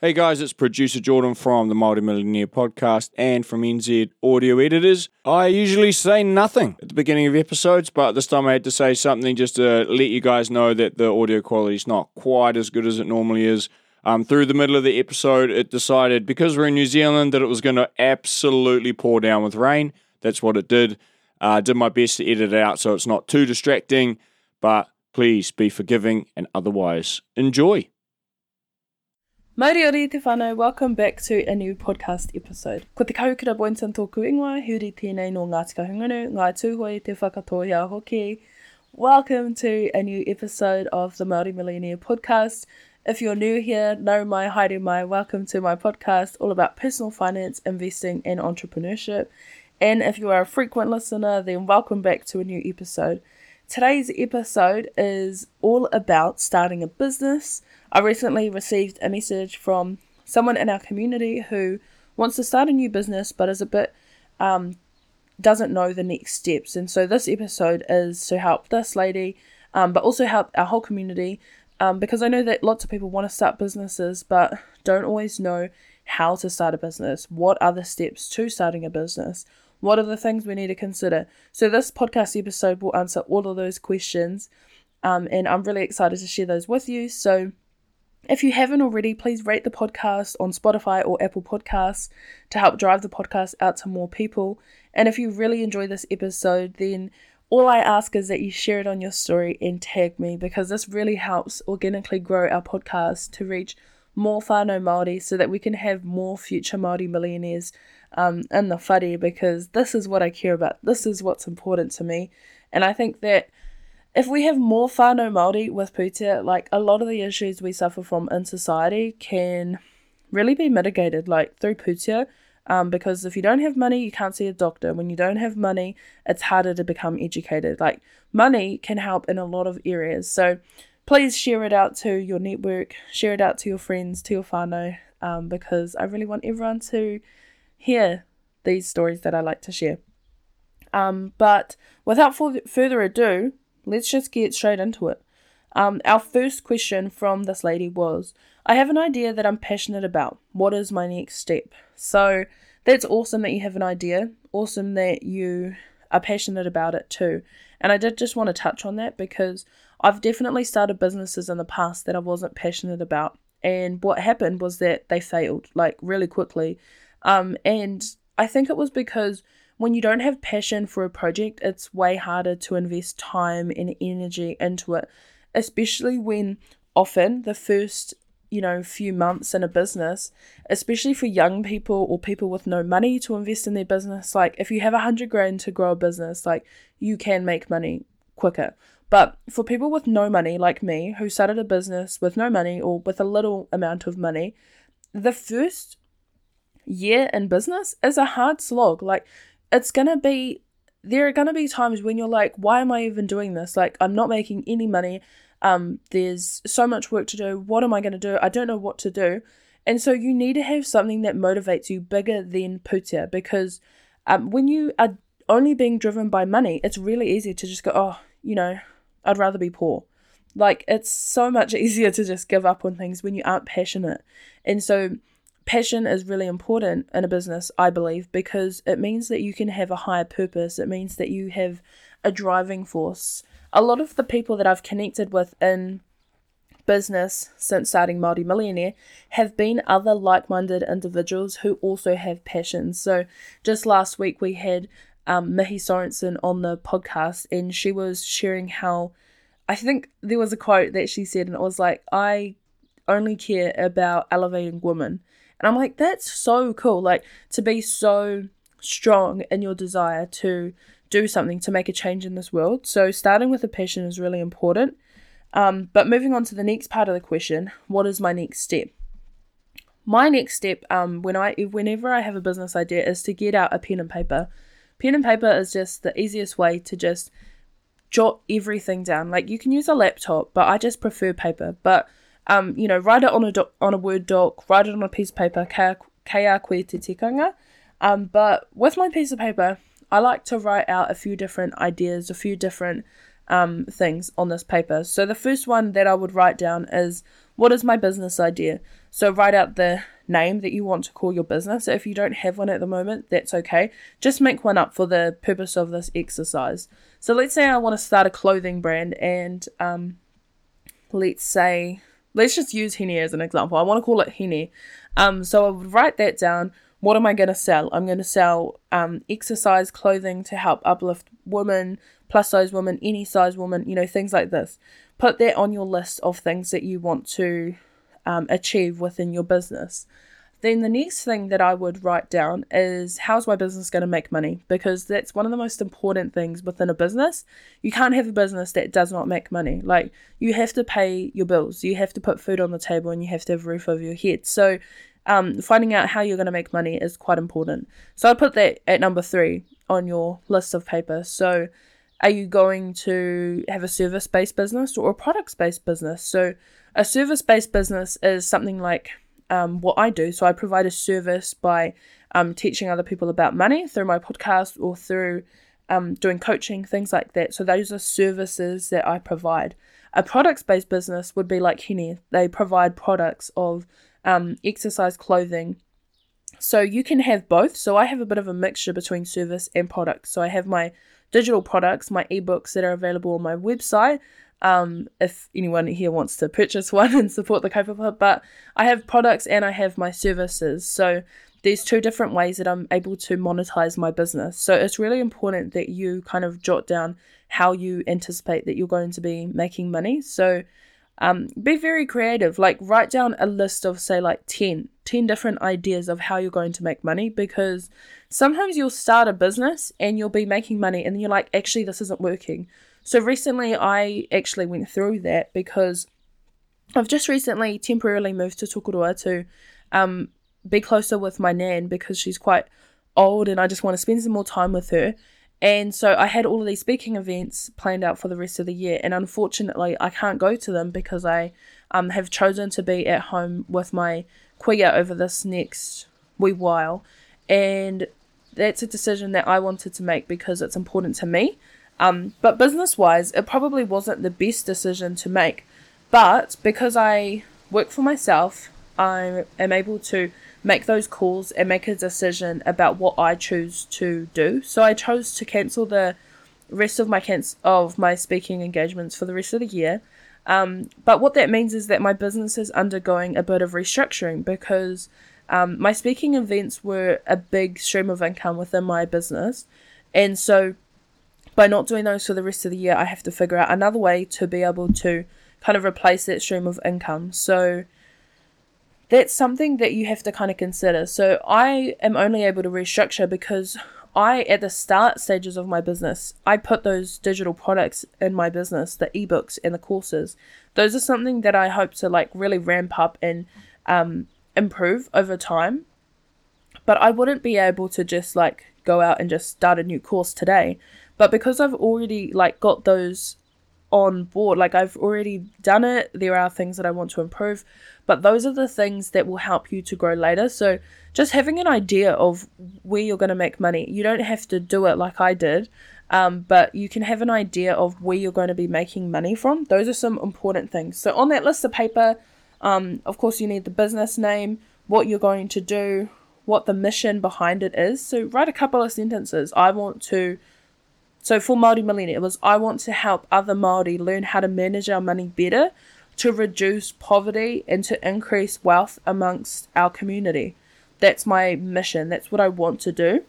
Hey guys, it's producer Jordan from the Maori Millionaire podcast and from NZ Audio Editors. I usually say nothing at the beginning of episodes, but this time I had to say something just to let you guys know that the audio quality is not quite as good as it normally is. Um, through the middle of the episode, it decided because we're in New Zealand that it was going to absolutely pour down with rain. That's what it did. I uh, did my best to edit it out so it's not too distracting, but please be forgiving and otherwise enjoy. Mauri ori te welcome back to a new podcast episode. Ko Te Kahukura Boynton tōku ingoa, huri tēnei no ngā tika hungunu, Ngāi Tūhoe Te Whakatōhea hoki. Welcome to a new episode of the Maori Millionaire podcast. If you're new here, no mai, haere mai, welcome to my podcast all about personal finance, investing and entrepreneurship. And if you are a frequent listener, then welcome back to a new episode. Today's episode is all about starting a business, I recently received a message from someone in our community who wants to start a new business but is a bit um, doesn't know the next steps. And so this episode is to help this lady, um, but also help our whole community um, because I know that lots of people want to start businesses but don't always know how to start a business. What are the steps to starting a business? What are the things we need to consider? So, this podcast episode will answer all of those questions, um, and I'm really excited to share those with you. So, if you haven't already, please rate the podcast on Spotify or Apple Podcasts to help drive the podcast out to more people. And if you really enjoy this episode, then all I ask is that you share it on your story and tag me because this really helps organically grow our podcast to reach more whānau Māori so that we can have more future Māori millionaires um, in the whare because this is what I care about. This is what's important to me. And I think that if we have more whānau Māori with pūtea, like a lot of the issues we suffer from in society can really be mitigated, like through pūtea. Um, because if you don't have money, you can't see a doctor. When you don't have money, it's harder to become educated. Like money can help in a lot of areas. So please share it out to your network, share it out to your friends, to your whānau, um, because I really want everyone to hear these stories that I like to share. Um, but without further ado, let's just get straight into it. Um, our first question from this lady was I have an idea that I'm passionate about. What is my next step? So that's awesome that you have an idea. Awesome that you are passionate about it too. And I did just want to touch on that because I've definitely started businesses in the past that I wasn't passionate about. And what happened was that they failed like really quickly. Um, and I think it was because when you don't have passion for a project, it's way harder to invest time and energy into it, especially when often the first you know few months in a business especially for young people or people with no money to invest in their business like if you have a hundred grand to grow a business like you can make money quicker. But for people with no money like me who started a business with no money or with a little amount of money the first year in business is a hard slog like it's gonna be there are gonna be times when you're like, why am I even doing this? Like I'm not making any money. Um, there's so much work to do. What am I gonna do? I don't know what to do. And so you need to have something that motivates you bigger than pūtea because um, when you are only being driven by money, it's really easy to just go, oh, you know, I'd rather be poor. Like it's so much easier to just give up on things when you aren't passionate. And so passion is really important in a business, I believe, because it means that you can have a higher purpose. It means that you have a driving force. A lot of the people that I've connected with in business since starting Maori Millionaire have been other like minded individuals who also have passions. So just last week we had um, Mihi Sorensen on the podcast and she was sharing how I think there was a quote that she said and it was like, I only care about elevating women. And I'm like, that's so cool. Like to be so strong in your desire to do something to make a change in this world. So starting with a passion is really important. Um, but moving on to the next part of the question, what is my next step? My next step, um, when I whenever I have a business idea, is to get out a pen and paper. Pen and paper is just the easiest way to just jot everything down. Like you can use a laptop, but I just prefer paper. But um, you know, write it on a doc, on a Word doc, write it on a piece of paper, kaya koe te tikanga. Um, but with my piece of paper, I like to write out a few different ideas, a few different um, things on this paper. So the first one that I would write down is what is my business idea? So write out the name that you want to call your business. If you don't have one at the moment, that's okay. Just make one up for the purpose of this exercise. So let's say I want to start a clothing brand and um, let's say let's just use Hene as an example. I want to call it Hene. Um, so I would write that down. What am I going to sell? I'm going to sell um, exercise clothing to help uplift women, plus size women, any size woman, you know, things like this. Put that on your list of things that you want to um, achieve within your business. Then the next thing that I would write down is how's my business going to make money? Because that's one of the most important things within a business. You can't have a business that does not make money. Like you have to pay your bills, you have to put food on the table, and you have to have a roof over your head. So um, finding out how you're going to make money is quite important. So I'd put that at number three on your list of paper. So are you going to have a service based business or a product based business? So a service based business is something like um, what I do. So I provide a service by um, teaching other people about money through my podcast or through um, doing coaching, things like that. So those are services that I provide. A products based business would be like Hene. They provide products of um, exercise clothing. So you can have both. So I have a bit of a mixture between service and product. So I have my digital products, my ebooks that are available on my website um, if anyone here wants to purchase one and support the kaupapa. But I have products and I have my services. So there's two different ways that I'm able to monetize my business. So it's really important that you kind of jot down how you anticipate that you're going to be making money. So um, be very creative. Like write down a list of say like 10, 10 different ideas of how you're going to make money because sometimes you'll start a business and you'll be making money and you're like, actually, this isn't working. So recently, I actually went through that because I've just recently temporarily moved to Tokoroa to um, be closer with my nan because she's quite old and I just want to spend some more time with her. And so I had all of these speaking events planned out for the rest of the year, and unfortunately, I can't go to them because I um, have chosen to be at home with my kuia over this next wee while. And that's a decision that I wanted to make because it's important to me. Um, but business wise, it probably wasn't the best decision to make. But because I work for myself, I am able to make those calls and make a decision about what I choose to do. So I chose to cancel the rest of my canc- of my speaking engagements for the rest of the year. Um, but what that means is that my business is undergoing a bit of restructuring because um, my speaking events were a big stream of income within my business, and so by not doing those for the rest of the year, I have to figure out another way to be able to kind of replace that stream of income. So that's something that you have to kind of consider. So I am only able to restructure because I, at the start stages of my business, I put those digital products in my business, the ebooks and the courses. Those are something that I hope to like really ramp up and um, improve over time. But I wouldn't be able to just like go out and just start a new course today. But because I've already like got those on board, like I've already done it, there are things that I want to improve, but those are the things that will help you to grow later. So just having an idea of where you're going to make money. You don't have to do it like I did. Um, but you can have an idea of where you're going to be making money from. Those are some important things. So, on that list of paper, um, of course, you need the business name, what you're going to do, what the mission behind it is. So, write a couple of sentences. I want to so for Māori Millionaire, it was I want to help other Māori learn how to manage our money better, to reduce poverty and to increase wealth amongst our community. That's my mission. That's what I want to do.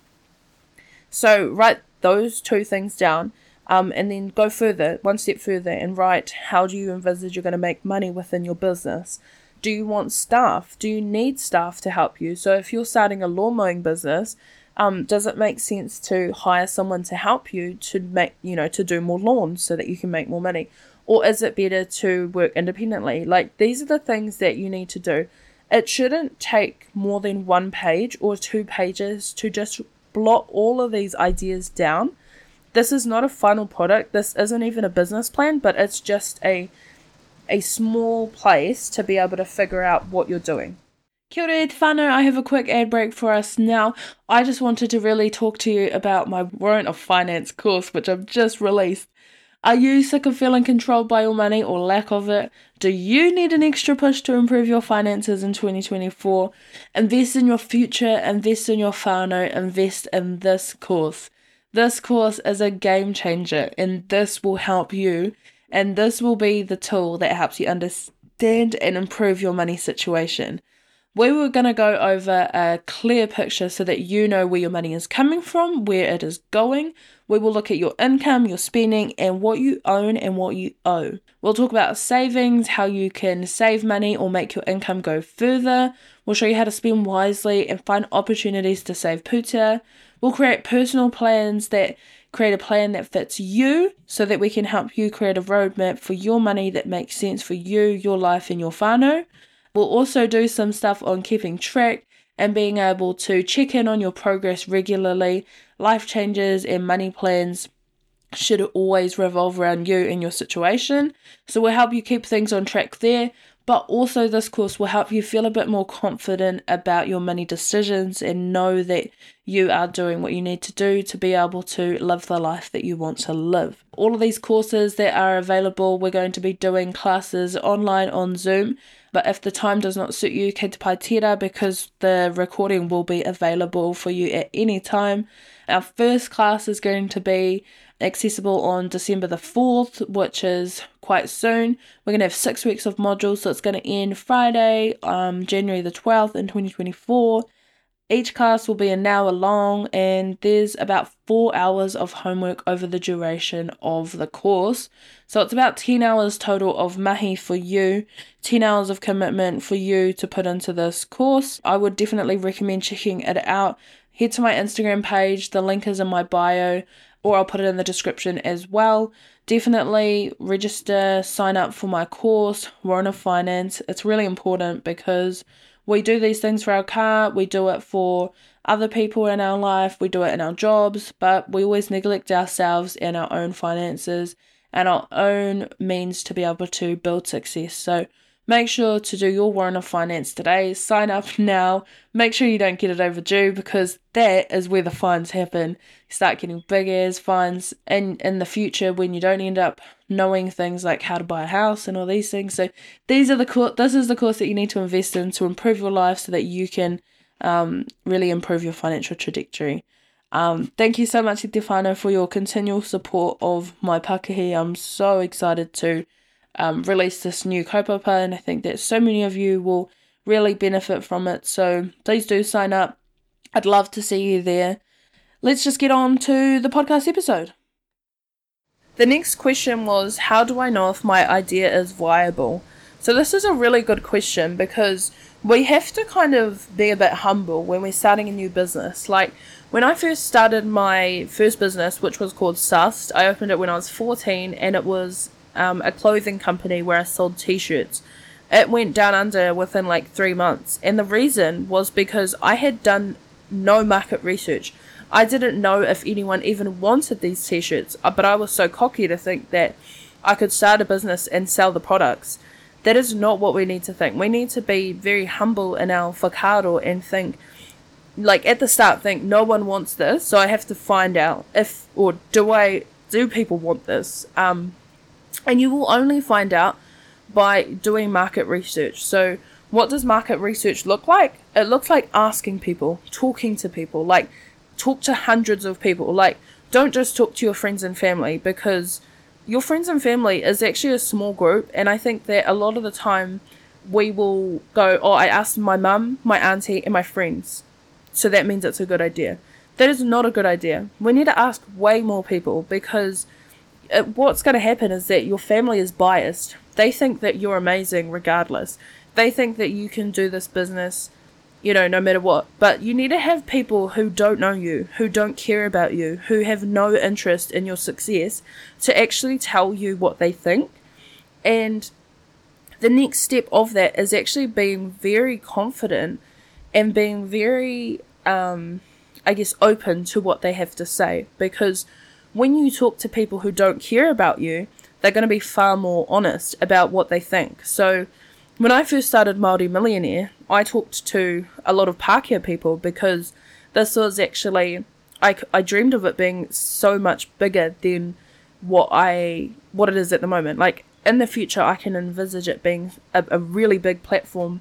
So write those two things down. Um, and then go further, one step further, and write how do you envisage you're going to make money within your business? Do you want staff? Do you need staff to help you? So, if you're starting a lawn mowing business, um, does it make sense to hire someone to help you to make you know to do more lawns so that you can make more money? Or is it better to work independently? Like these are the things that you need to do. It shouldn't take more than one page or two pages to just blot all of these ideas down. This is not a final product. This isn't even a business plan but it's just a a small place to be able to figure out what you're doing Kia ora whānau, I have a quick ad break for us now. I just wanted to really talk to you about my Warrant of Finance course, which I've just released. Are you sick of feeling controlled by your money or lack of it? Do you need an extra push to improve your finances in 2024? Invest in your future, invest in your whānau, invest in this course. This course is a game changer and this will help you and this will be the tool that helps you understand and improve your money situation. We were going to go over a clear picture so that you know where your money is coming from, where it is going. We will look at your income, your spending, and what you own and what you owe. We'll talk about savings, how you can save money or make your income go further. We'll show you how to spend wisely and find opportunities to save puta. We'll create personal plans that create a plan that fits you so that we can help you create a roadmap for your money that makes sense for you, your life, and your whānau. We'll also do some stuff on keeping track and being able to check in on your progress regularly. Life changes and money plans should always revolve around you and your situation. So we'll help you keep things on track there. But also, this course will help you feel a bit more confident about your money decisions and know that you are doing what you need to do to be able to live the life that you want to live. All of these courses that are available, we're going to be doing classes online on Zoom but if the time does not suit you, kei te Paitira because the recording will be available for you at any time. Our first class is going to be accessible on December the 4th, which is quite soon. We're going to have six weeks of modules, so it's going to end Friday, um, January the 12th in 2024. Each class will be an hour long, and there's about four hours of homework over the duration of the course. So it's about 10 hours total of mahi for you, 10 hours of commitment for you to put into this course. I would definitely recommend checking it out. Head to my Instagram page, the link is in my bio, or I'll put it in the description as well. Definitely register, sign up for my course, Warrant of Finance. It's really important because we do these things for our car, we do it for other people in our life, we do it in our jobs, but we always neglect ourselves and our own finances and our own means to be able to build success. So make sure to do your warrant of finance today. Sign up now. Make sure you don't get it overdue because that is where the fines happen. You start getting big as fines in in the future when you don't end up knowing things like how to buy a house and all these things. So these are the course. This is the course that you need to invest in to improve your life so that you can um, really improve your financial trajectory. Um, thank you so much, Stefano, for your continual support of my Pakahi. I'm so excited to um, release this new kaupapa, and I think that so many of you will really benefit from it. So please do sign up. I'd love to see you there. Let's just get on to the podcast episode. The next question was How do I know if my idea is viable? So, this is a really good question because we have to kind of be a bit humble when we're starting a new business. Like, when I first started my first business, which was called Sust, I opened it when I was 14 and it was um, a clothing company where I sold t shirts. It went down under within like three months. And the reason was because I had done no market research. I didn't know if anyone even wanted these t shirts, uh, but I was so cocky to think that I could start a business and sell the products. That is not what we need to think. We need to be very humble in our whakaaro and think, like at the start, think no one wants this, so I have to find out if or do I do people want this? Um, and you will only find out by doing market research. So, what does market research look like? It looks like asking people, talking to people, like talk to hundreds of people. Like, don't just talk to your friends and family because your friends and family is actually a small group. And I think that a lot of the time we will go, Oh, I asked my mum, my auntie, and my friends. So that means it's a good idea. That is not a good idea. We need to ask way more people because what's going to happen is that your family is biased. They think that you're amazing regardless. They think that you can do this business you know, no matter what. But you need to have people who don't know you, who don't care about you, who have no interest in your success to actually tell you what they think. And the next step of that is actually being very confident and being very, um, I guess, open to what they have to say. Because when you talk to people who don't care about you, they're going to be far more honest about what they think. So, when I first started Māori Millionaire, I talked to a lot of Pākehā people because this was actually, I, I dreamed of it being so much bigger than what I what it is at the moment. Like in the future, I can envisage it being a, a really big platform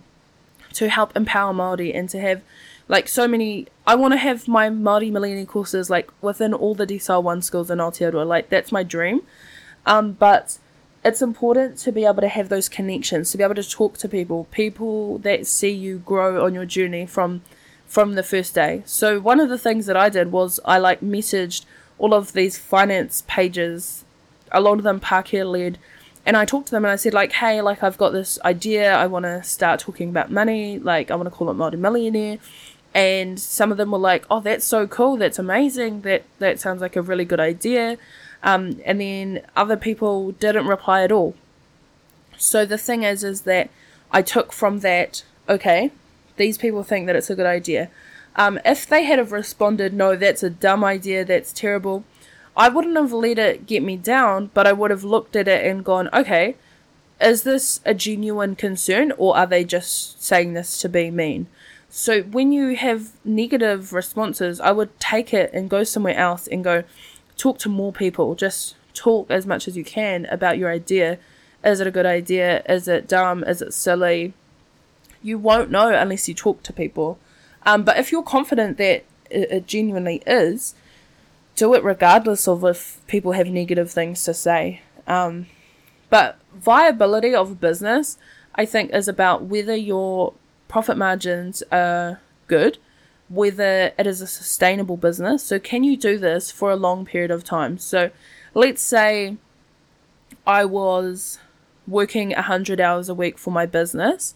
to help empower Maori and to have like so many. I want to have my Maori Millionaire courses like within all the Decile One schools in Aotearoa. Like that's my dream. Um, but it's important to be able to have those connections, to be able to talk to people, people that see you grow on your journey from from the first day. So one of the things that I did was I like messaged all of these finance pages, a lot of them Pākehā led, and I talked to them and I said like, hey, like I've got this idea, I want to start talking about money, like I want to call it Māori Millionaire. And some of them were like, oh, that's so cool, that's amazing, that that sounds like a really good idea. Um, and then other people didn't reply at all. So the thing is, is that I took from that, okay, these people think that it's a good idea. Um, if they had have responded, no, that's a dumb idea, that's terrible, I wouldn't have let it get me down, but I would have looked at it and gone, okay, is this a genuine concern or are they just saying this to be mean? So when you have negative responses, I would take it and go somewhere else and go, talk to more people. Just talk as much as you can about your idea. Is it a good idea? Is it dumb? Is it silly? You won't know unless you talk to people. Um, but if you're confident that it, genuinely is, do it regardless of if people have negative things to say. Um, but viability of a business, I think, is about whether your profit margins are good whether it is a sustainable business. So, can you do this for a long period of time? So, let's say I was working 100 hours a week for my business.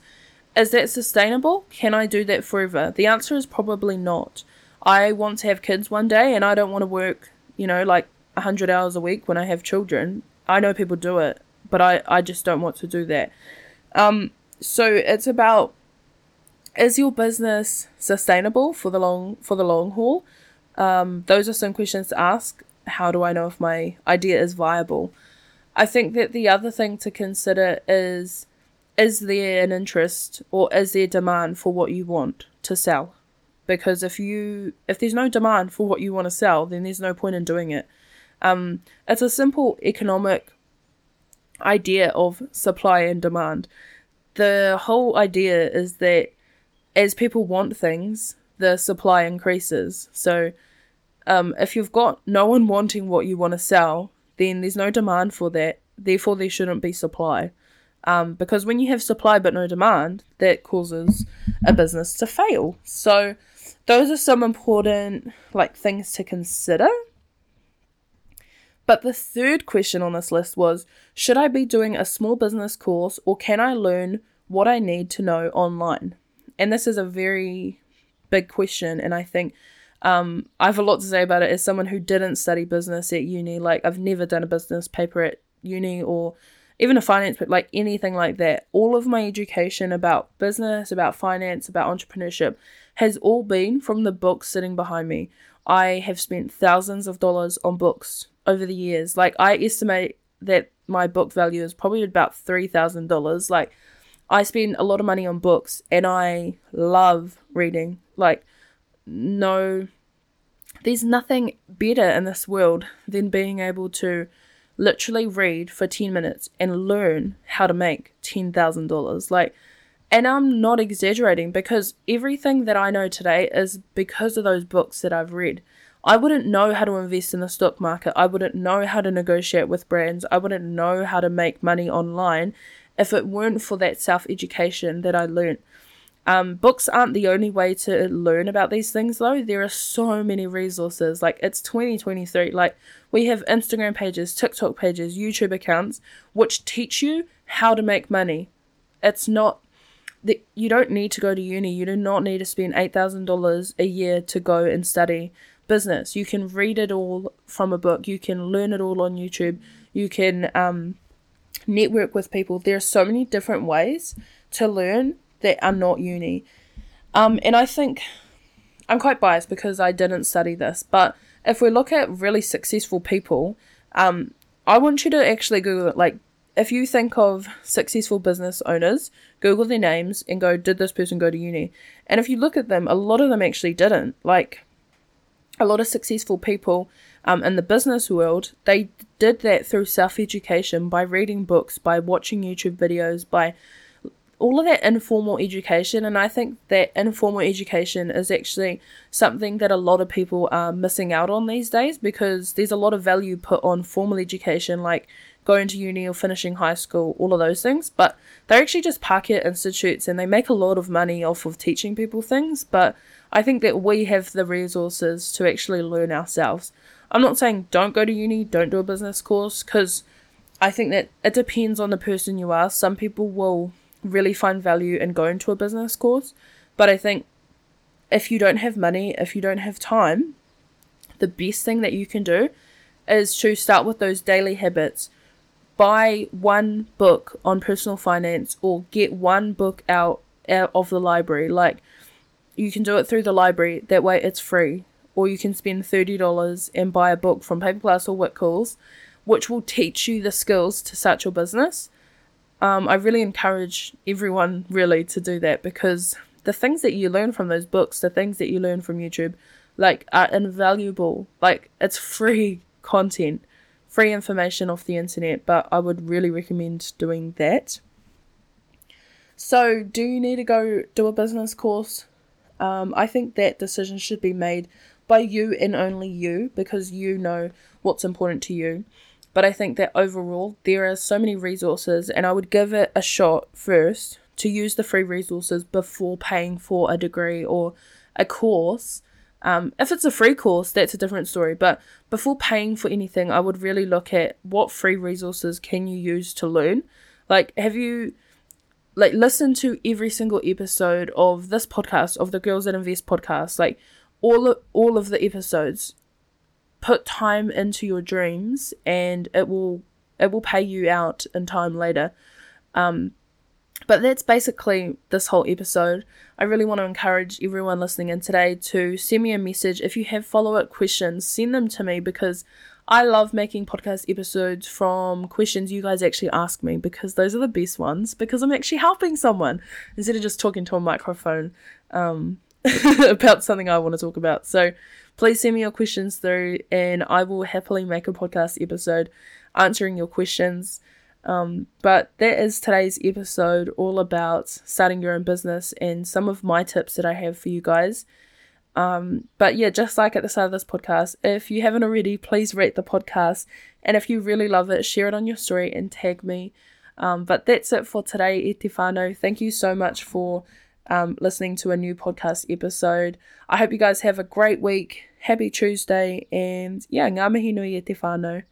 Is that sustainable? Can I do that forever? The answer is probably not. I want to have kids one day and I don't want to work, you know, like 100 hours a week when I have children. I know people do it, but I, I just don't want to do that. Um, so it's about is your business sustainable for the long for the long haul? Um, those are some questions to ask. How do I know if my idea is viable? I think that the other thing to consider is is there an interest or is there demand for what you want to sell? Because if you if there's no demand for what you want to sell, then there's no point in doing it. Um, it's a simple economic idea of supply and demand. The whole idea is that as people want things, the supply increases. So um, if you've got no one wanting what you want to sell, then there's no demand for that. Therefore, there shouldn't be supply. Um, because when you have supply but no demand, that causes a business to fail. So those are some important like things to consider. But the third question on this list was Should I be doing a small business course or can I learn what I need to know online? And this is a very big question, and I think um, I have a lot to say about it as someone who didn't study business at uni. Like, I've never done a business paper at uni or even a finance, but like anything like that. All of my education about business, about finance, about entrepreneurship has all been from the books sitting behind me. I have spent thousands of dollars on books over the years. Like, I estimate that my book value is probably about $3,000. Like, I spend a lot of money on books and I love reading. Like, no, there's nothing better in this world than being able to literally read for 10 minutes and learn how to make $10,000. Like, and I'm not exaggerating because everything that I know today is because of those books that I've read. I wouldn't know how to invest in the stock market. I wouldn't know how to negotiate with brands. I wouldn't know how to make money online if it weren't for that self education that I learned. Um, books aren't the only way to learn about these things though. There are so many resources. Like it's 2023. Like we have Instagram pages, TikTok pages, YouTube accounts which teach you how to make money. It's not that you don't need to go to uni. You do not need to spend $8,000 a year to go and study business. You can read it all from a book. You can learn it all on YouTube. You can um network with people. There are so many different ways to learn that are not uni. Um, and I think I'm quite biased because I didn't study this, but if we look at really successful people, um, I want you to actually Google it. Like, if you think of successful business owners, Google their names and go, did this person go to uni? And if you look at them, a lot of them actually didn't. Like, a lot of successful people um, in the business world, they did that through self education by reading books, by watching YouTube videos, by all of that informal education. And I think that informal education is actually something that a lot of people are missing out on these days because there's a lot of value put on formal education, like going to uni or finishing high school, all of those things. But they're actually just Pākehā institutes and they make a lot of money off of teaching people things. But I think that we have the resources to actually learn ourselves. I'm not saying don't go to uni, don't do a business course, because I think that it depends on the person you are. Some people will really find value in going to a business course, but I think if you don't have money, if you don't have time, the best thing that you can do is to start with those daily habits buy one book on personal finance or get one book out, out of the library. Like you can do it through the library. That way it's free. Or you can spend $30 and buy a book from Paper Plus or Whitcoulls, which will teach you the skills to start your business. Um, I really encourage everyone really to do that because the things that you learn from those books, the things that you learn from YouTube, like are invaluable. Like it's free content free information off the internet, but I would really recommend doing that. So, do you need to go do a business course? Um, I think that decision should be made by you and only you because you know what's important to you. But I think that overall, there are so many resources, and I would give it a shot first to use the free resources before paying for a degree or a course um, if it's a free course, that's a different story. But before paying for anything, I would really look at what free resources can you use to learn. Like, have you like listen to every single episode of this podcast of the Girls That Invest podcast? Like, all of, all of the episodes. Put time into your dreams, and it will it will pay you out in time later. Um, but that's basically this whole episode. I really want to encourage everyone listening in today to send me a message. If you have follow up questions, send them to me because I love making podcast episodes from questions you guys actually ask me because those are the best ones because I'm actually helping someone instead of just talking to a microphone um, about something I want to talk about. So please send me your questions through and I will happily make a podcast episode answering your questions. Um, but that is today's episode all about starting your own business and some of my tips that I have for you guys. Um, but yeah, just like at the start of this podcast, if you haven't already, please rate the podcast. And if you really love it, share it on your story and tag me. Um, but that's it for today, Etifano. Thank you so much for um, listening to a new podcast episode. I hope you guys have a great week. Happy Tuesday. And yeah, ngā mihi nui e te whānau.